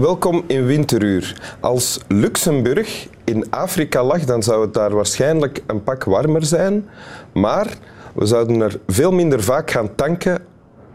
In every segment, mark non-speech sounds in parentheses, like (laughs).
Welkom in Winteruur. Als Luxemburg in Afrika lag, dan zou het daar waarschijnlijk een pak warmer zijn. Maar we zouden er veel minder vaak gaan tanken,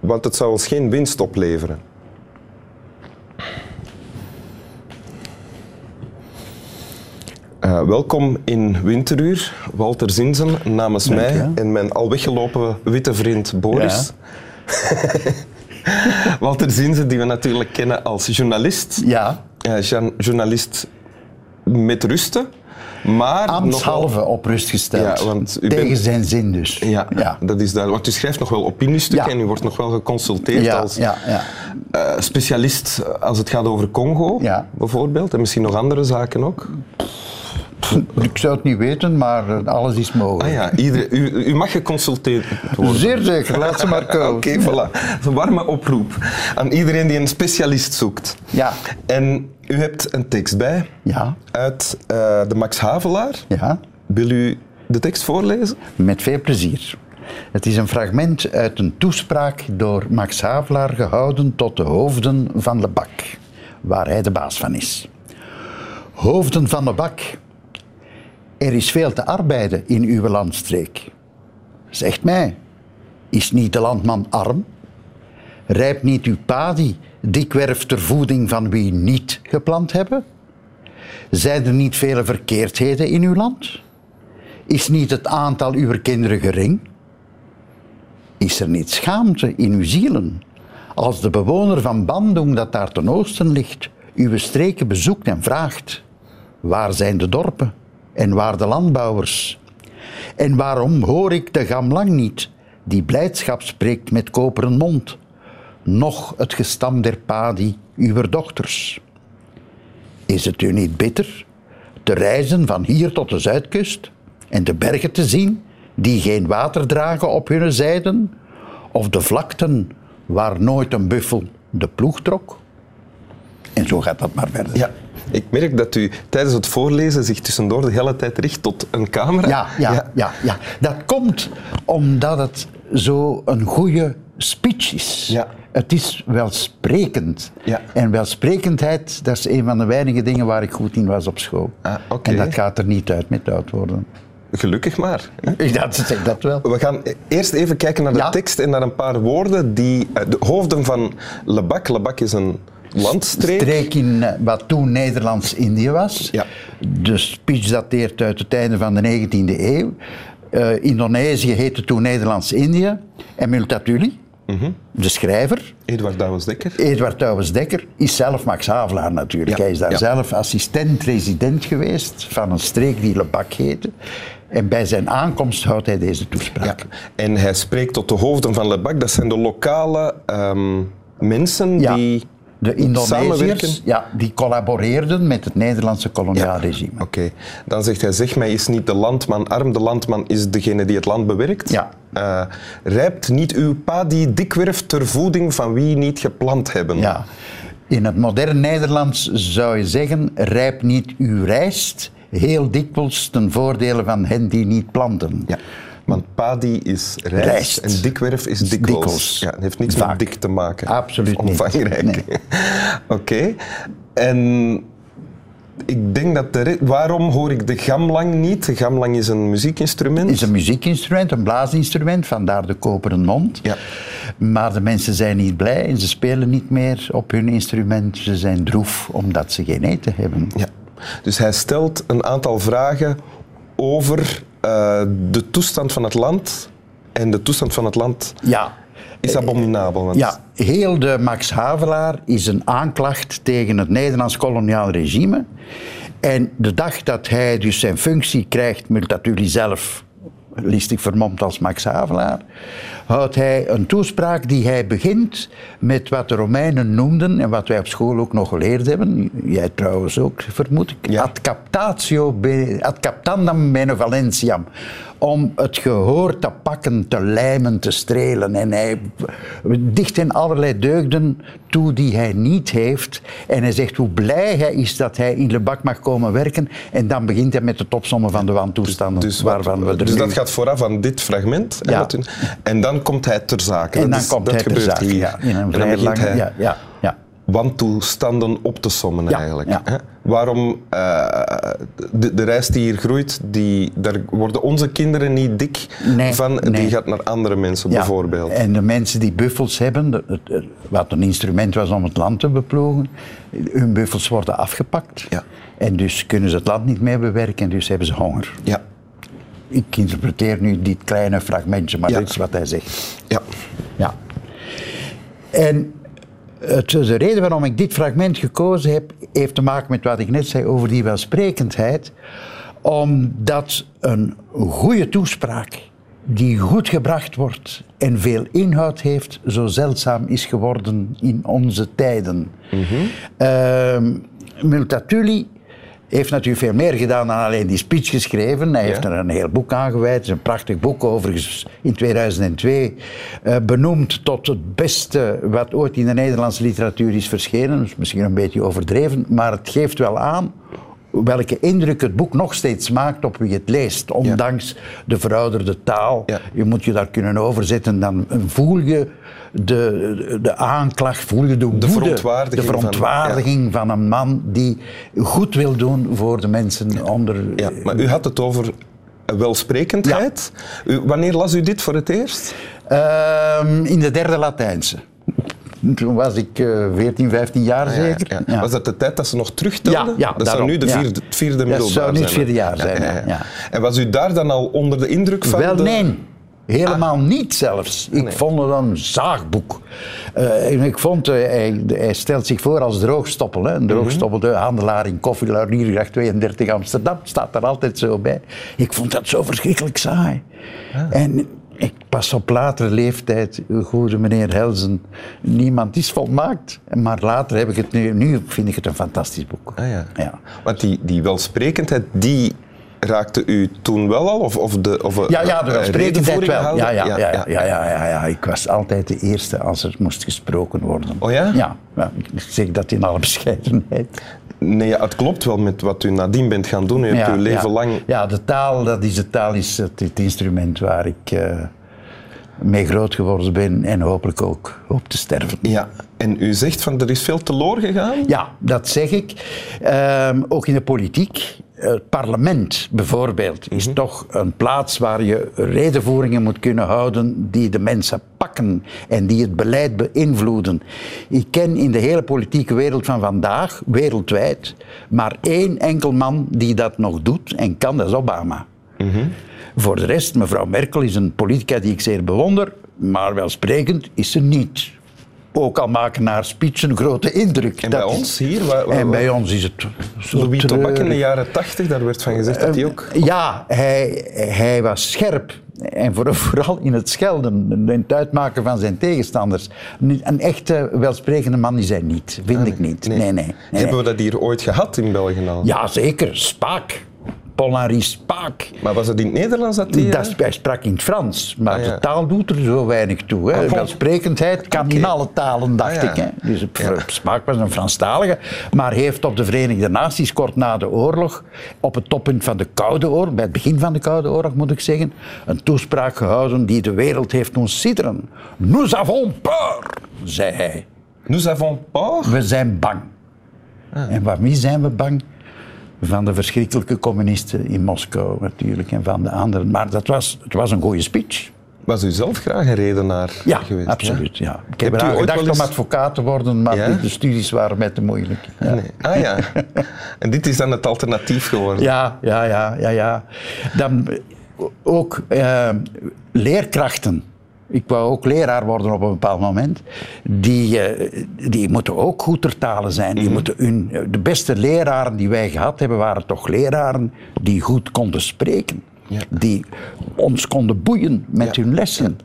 want het zou ons geen winst opleveren. Uh, welkom in Winteruur, Walter Zinzen namens Dank mij je. en mijn al weggelopen witte vriend Boris. (laughs) (laughs) Walter Zinzen, die we natuurlijk kennen als journalist. Ja, Eh, journalist met rusten, maar ambtshalve nogal- op rust gesteld. Ja, want u Tegen bent- zijn zin dus. Ja, ja. dat is duidelijk. Want u schrijft nog wel opiniestukken Ja. en u wordt nog wel geconsulteerd als ja, ja. eh, specialist als het gaat over Congo, bijvoorbeeld. En misschien nog andere zaken ook. (laughs) Ik zou het niet weten, maar eh, alles is mogelijk. Ah ja, iedereen, u, u mag geconsulteerd worden. Zeer zeker, laat ze maar (laughs) komen. Oké, voilà. Een warme oproep aan iedereen die een specialist zoekt. Ja. En u hebt een tekst bij Ja, uit eh, de Max Havelaar. ja, Wil u de tekst voorlezen? met veel plezier. Het is een fragment uit een toespraak door Max Havelaar gehouden tot de hoofden van Lebak, waar hij de baas van is. Hoofden van Lebak, er is veel te arbeiden in uw landstreek. Zegt mij, is niet de landman arm? Rijpt niet uw padi dikwerf ter voeding van wie niet geplant hebben? Zijn er niet vele verkeerdheden in uw land? Is niet het aantal uw kinderen gering? Is er niet schaamte in uw zielen? Als de bewoner van Bandung dat daar ten oosten ligt, uw streken bezoekt en vraagt: waar zijn de dorpen en waar de landbouwers? En waarom hoor ik de gamlang niet, die blijdschap spreekt met koperen mond, noch het gestam der padi uw dochters? Is het u niet bitter te reizen van hier tot de zuidkust en de bergen te zien die geen water dragen op hun zijden, of de vlakten waar nooit een buffel de ploeg trok? Zo gaat dat maar verder. Ja. Ik merk dat u tijdens het voorlezen zich tussendoor de hele tijd richt tot een camera. Ja, ja, ja, ja. Dat komt omdat het zo een goede speech is. Ja. Het is welsprekend. Ja. En welsprekendheid, dat is een van de weinige dingen waar ik goed in was op school. Ah, oké. En dat gaat er niet uit met oud worden. Gelukkig maar. hè. (laughs) Ik dat, zeg dat wel. We gaan eerst even kijken naar de Ja. tekst en naar een paar woorden die... eh, De hoofden van Lebak. Lebak is een landstreek. streek in eh, wat toen Nederlands-Indië was. Ja. De speech dateert uit het einde van de 19e eeuw. Eh, Indonesië heette toen Nederlands-Indië. En Multatuli, Mhm. de schrijver, Eduard Douwens-Dekker. Eduard Douwens-Dekker, is zelf Max Havelaar natuurlijk. Ja, Hij is daar ja. zelf assistent-resident geweest van een streek die Lebak heette. En bij zijn aankomst houdt hij deze Ja. toespraak. En hij spreekt tot de hoofden van Lebak. Dat zijn de lokale ehm, mensen die De. Indonesiërs ja, die collaboreerden met het Nederlandse koloniaal Ja. regime. Oké, dan zegt hij, zeg mij is niet de landman arm, de landman is degene die het land bewerkt. Ja. Eh, rijpt niet uw pa die dikwerf ter voeding van wie niet geplant hebben. Ja. In het modern Nederlands zou je zeggen, rijp niet uw rijst, heel dikwijls ten voordele van hen die niet planten. Ja. Want padi is rijst, Rijst. en dikwerf is dikwijls. Dikwijls. Ja, het heeft niks Vaak. met dik te maken. Absoluut niet. Omvangrijk. Nee. (laughs) Oké. En ik denk dat de... Waarom hoor ik de gamlang niet? De gamlang is een muziekinstrument. Het is een muziekinstrument, een blaasinstrument, vandaar de koperen mond. Ja. Maar de mensen zijn niet blij en ze spelen niet meer op hun instrument. Ze zijn droef omdat ze geen eten hebben. Ja. Dus hij stelt een aantal vragen over eh, de toestand van het land. En de toestand van het land Ja. is abominabel. Want Ja, heel de Max Havelaar is een aanklacht tegen het Nederlands koloniaal regime. En de dag dat hij dus zijn functie krijgt, Multatuli zelf listig vermomd als Max Havelaar, houdt hij een toespraak die hij begint met wat de Romeinen noemden en wat wij op school ook nog geleerd hebben, jij trouwens ook, vermoed ik, Ja. ad captatio, ad captandam benevolentiam. Om het gehoor te pakken, te lijmen, te strelen. En hij dicht in allerlei deugden toe die hij niet heeft. En hij zegt hoe blij hij is dat hij in Lebak mag komen werken. En dan begint hij met de topsommen van de wantoestanden. Dus, wat- waarvan we er dus dat gaat vooraf aan dit fragment. Ja. u- en dan komt hij ter zake. En Dat dan is- komt dat hij ter gebeurt zake, hier. ja, in En een vrij lange... Ja, ja, wantoestanden op te sommen Ja, eigenlijk. ja. Hè? Waarom eh, de, de rijst die hier groeit, die, daar worden onze kinderen niet dik Nee, van. nee. Die gaat naar andere mensen Ja, bijvoorbeeld. En de mensen die buffels hebben, wat een instrument was om het land te beploegen, hun buffels worden afgepakt. Ja. En dus kunnen ze het land niet meer bewerken en dus hebben ze honger. Ja, Ik interpreteer nu dit kleine fragmentje, maar Ja. dit is wat hij zegt. ja. Ja. En het, de reden waarom ik dit fragment gekozen heb, heeft te maken met wat ik net zei over die welsprekendheid. Omdat een goede toespraak, die goed gebracht wordt en veel inhoud heeft, zo zeldzaam is geworden in onze tijden. Ehm, Multatuli heeft natuurlijk veel meer gedaan dan alleen die speech geschreven. Hij heeft er een heel boek aan gewijd. Het is een prachtig boek, overigens in 2002 eh, benoemd tot het beste wat ooit in de Nederlandse literatuur is verschenen. Dat is misschien een beetje overdreven, maar het geeft wel aan welke indruk het boek nog steeds maakt op wie het leest. Ondanks de verouderde taal. Ja. Je moet je daar kunnen overzetten. Dan voel je de, de aanklacht, voel je de woede, verontwaardiging de van- een man die goed wil doen voor de mensen onder... ja. Maar u had het over welsprekendheid. U, wanneer las u dit voor het eerst? Ehm, in de derde Latijnse. Toen was ik eh 14, 15 jaar Ah, zeker. ja. Ja. Was dat de tijd dat ze nog terugtelden? Ja, dat zou nu de vierde, het vierde Dat middelbaar zou nu het zijn. vierde jaar zijn. En was u daar dan al onder de indruk van? Wel, de- nee. Helemaal niet zelfs. Ik vond het een zaagboek. Eh, en ik vond, eh, hij, hij stelt zich voor als droogstoppel. Hè. Een droogstoppel, de handelaar in Koffie Lauriergracht 32 Amsterdam, staat er altijd zo bij. Ik vond dat zo verschrikkelijk saai. En ik pas op latere leeftijd, goede meneer Helzen, niemand is volmaakt. Maar later heb ik het nu, nu vind ik het een fantastisch boek. Ah, ja. Ja. Want die, die welsprekendheid, die raakte u toen wel al? Of, of de, of, Ja, ja, de eh, welsprekendheid wel. Ja ja ja, ja, ja, ja, ja, ja. Ik was altijd de eerste als er moest gesproken worden. Oh ja? Ja, ja, ik zeg dat in alle bescheidenheid. Nee, het klopt wel met wat u nadien bent gaan doen. U hebt ja, uw leven lang... Ja, de taal, dat is, de taal is het, het instrument waar ik eh, mee groot geworden ben en hopelijk ook hoop te sterven. Ja, en u zegt van er is veel teloor gegaan? Ja, dat zeg ik. Ehm, ook in de politiek. Het parlement bijvoorbeeld is toch een plaats waar je redenvoeringen moet kunnen houden die de mensen pakken en die het beleid beïnvloeden. Ik ken in de hele politieke wereld van vandaag, wereldwijd, maar één enkel man die dat nog doet en kan, dat is Obama. Voor de rest, mevrouw Merkel is een politica die ik zeer bewonder, maar welsprekend is ze niet. Ook al maken haar speech een grote indruk. En Dat bij ons hier? Waar, waar- en bij ons is het zo Louis Tobak in de treurig. jaren tachtig, daar werd van gezegd dat hij ook... Ja, hij, hij was scherp. En voor- (laughs) vooral in het schelden, in het uitmaken van zijn tegenstanders. Een echte welsprekende man is hij niet, vind ik niet. Nee, nee. nee, Hebben we dat hier ooit gehad in België al? Ja, zeker. Spaak. Paul-Henri Spaak. Maar was het in het Nederlands dat hij... Dat, hij sprak in het Frans, maar Ah, ja. de taal doet er zo weinig toe. Hè. Ah. Welsprekendheid kan in alle talen, dacht Ah, ja. ik. Hè. Dus Ja. Spaak was een Franstalige, maar heeft op de Verenigde Naties kort na de oorlog, op het toppunt van de Koude Oorlog, bij het begin van de Koude Oorlog moet ik zeggen, een toespraak gehouden die de wereld heeft doen sidderen. Nous avons peur, zei hij. Nous avons peur. We zijn bang. Ah. En wie zijn we bang? Van de verschrikkelijke communisten in Moskou natuurlijk en van de anderen. Maar dat was, het was een goede speech. Was u zelf graag een redenaar Ja, geweest? absoluut. Ja. Ik heb eraan gedacht eens- om advocaat te worden, maar Ja? de, studies waren mij te moeilijk. Ja. Nee. Ah ja. (laughs) En dit is dan het alternatief geworden? Ja, ja, ja, ja, ja. Dan ook eh, leerkrachten. Ik wou ook leraar worden op een bepaald moment. Die, eh, die moeten ook goed tertalen zijn. Die moeten hun, de beste leraren die wij gehad hebben, waren toch leraren die goed konden spreken. Ja. Die ons konden boeien met Ja. hun lessen.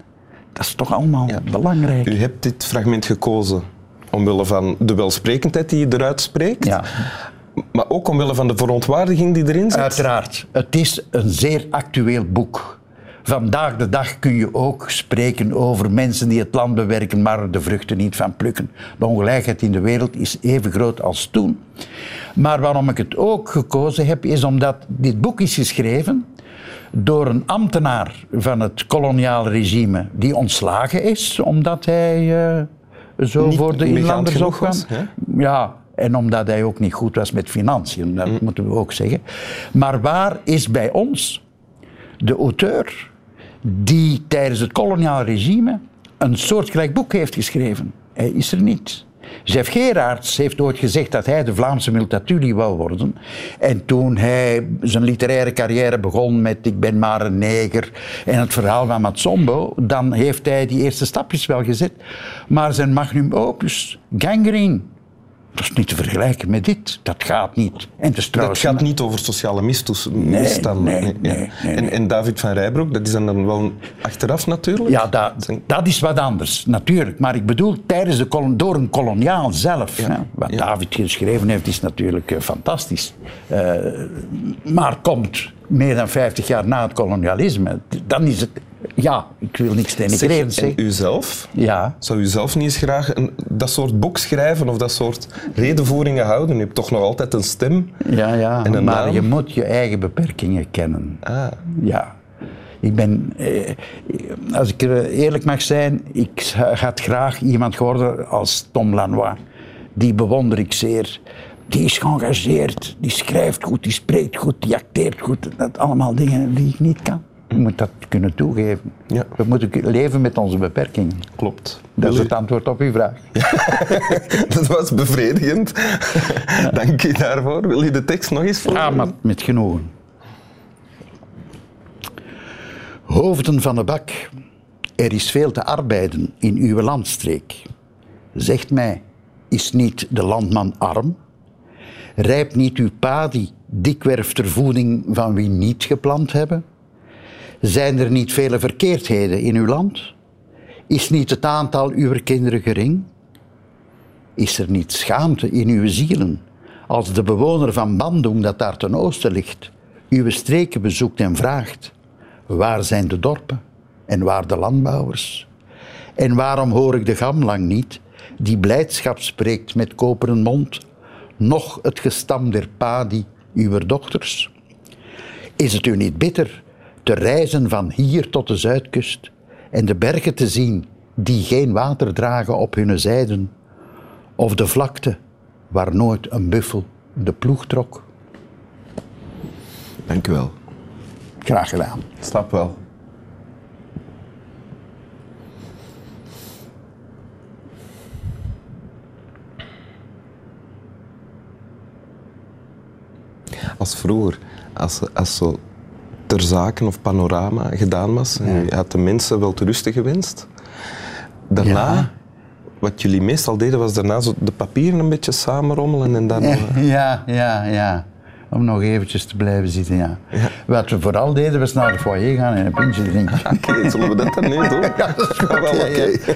Dat is toch allemaal belangrijk. U hebt dit fragment gekozen omwille van de welsprekendheid die je eruit spreekt, Ja. maar ook omwille van de verontwaardiging die erin zit. Uiteraard. Het is een zeer actueel boek. Vandaag de dag kun je ook spreken over mensen die het land bewerken, maar de vruchten niet van plukken. De ongelijkheid in de wereld is even groot als toen. Maar waarom ik het ook gekozen heb, is omdat dit boek is geschreven door een ambtenaar van het koloniale regime die ontslagen is, omdat hij eh, zo Niet voor de inlanders opkwam. Ja, en omdat hij ook niet goed was met financiën, dat Mm. moeten we ook zeggen. Maar waar is bij ons de auteur die tijdens het koloniaal regime een soortgelijk boek heeft geschreven? Hij is er niet. Jeff Gerards heeft ooit gezegd dat hij de Vlaamse Multatuli wou worden. En toen hij zijn literaire carrière begon met Ik ben maar een neger en het verhaal van Matsombo, dan heeft hij die eerste stapjes wel gezet. Maar zijn magnum opus, Gangrene, dat is niet te vergelijken met dit. Dat gaat niet. En het is Dat gaat niet over sociale misstanden. nee, ja. nee, nee, En, en David van Rijbroek, dat is dan, wel achteraf natuurlijk? Ja, dat, dat is wat anders, natuurlijk. Maar ik bedoel, tijdens de kolon, door een koloniaal zelf. hè. Wat ja. David geschreven heeft, is natuurlijk eh, fantastisch. Eh, maar komt meer dan 50 jaar na het kolonialisme, dan is het... Ja, ik wil niks Zeg, denigreren en zeggen. u zelf? Ja, Zou u zelf niet eens graag een, dat soort boek schrijven of dat soort redenvoeringen houden? U hebt toch nog altijd een stem? ja, ja. En een maar naam? je moet je eigen beperkingen kennen. Ah, Ja. Ik ben, eh, als ik er eerlijk mag zijn, ik had graag iemand geworden als Tom Lanois. Die bewonder ik zeer. Die is geëngageerd, die schrijft goed, die spreekt goed, die acteert goed. Dat allemaal dingen die ik niet kan. Je moet dat kunnen toegeven. Ja. We moeten leven met onze beperkingen. klopt. Dat is het antwoord op uw vraag. (laughs) dat was bevredigend. Dank u daarvoor. Wil je de tekst nog eens Ja, voorlezen? maar met genoegen. Hoofden van de bak, er is veel te arbeiden in uw landstreek. Zegt mij, is niet de landman arm? Rijpt niet uw padi dikwerf ter voeding van wie niet geplant hebben? Zijn er niet vele verkeerdheden in uw land? Is niet het aantal uw kinderen gering? Is er niet schaamte in uw zielen als de bewoner van Bandung dat daar ten oosten ligt, uw streken bezoekt en vraagt, waar zijn de dorpen en waar de landbouwers? En waarom hoor ik de gamlang niet, die blijdschap spreekt met koperen mond, noch het gestam der padi uw dochters? Is het u niet bitter te reizen van hier tot de zuidkust en de bergen te zien die geen water dragen op hun zijden, of de vlakte waar nooit een buffel de ploeg trok? Dank u wel. Graag gedaan. Snap wel. Als vroeger, als, als zo ter zaken of panorama gedaan was, en je had de mensen wel te rusten gewenst. Daarna, wat jullie meestal deden, was daarna zo de papieren een beetje samenrommelen en dan. Ja, (laughs) ja, ja. Om nog eventjes te blijven zitten, ja. Wat we vooral deden, was naar de foyer gaan en een pintje drinken. (laughs) Oké, zullen we dat dan nu doen? (laughs) Ja, dat is goed, Wel, ja, oké. ja.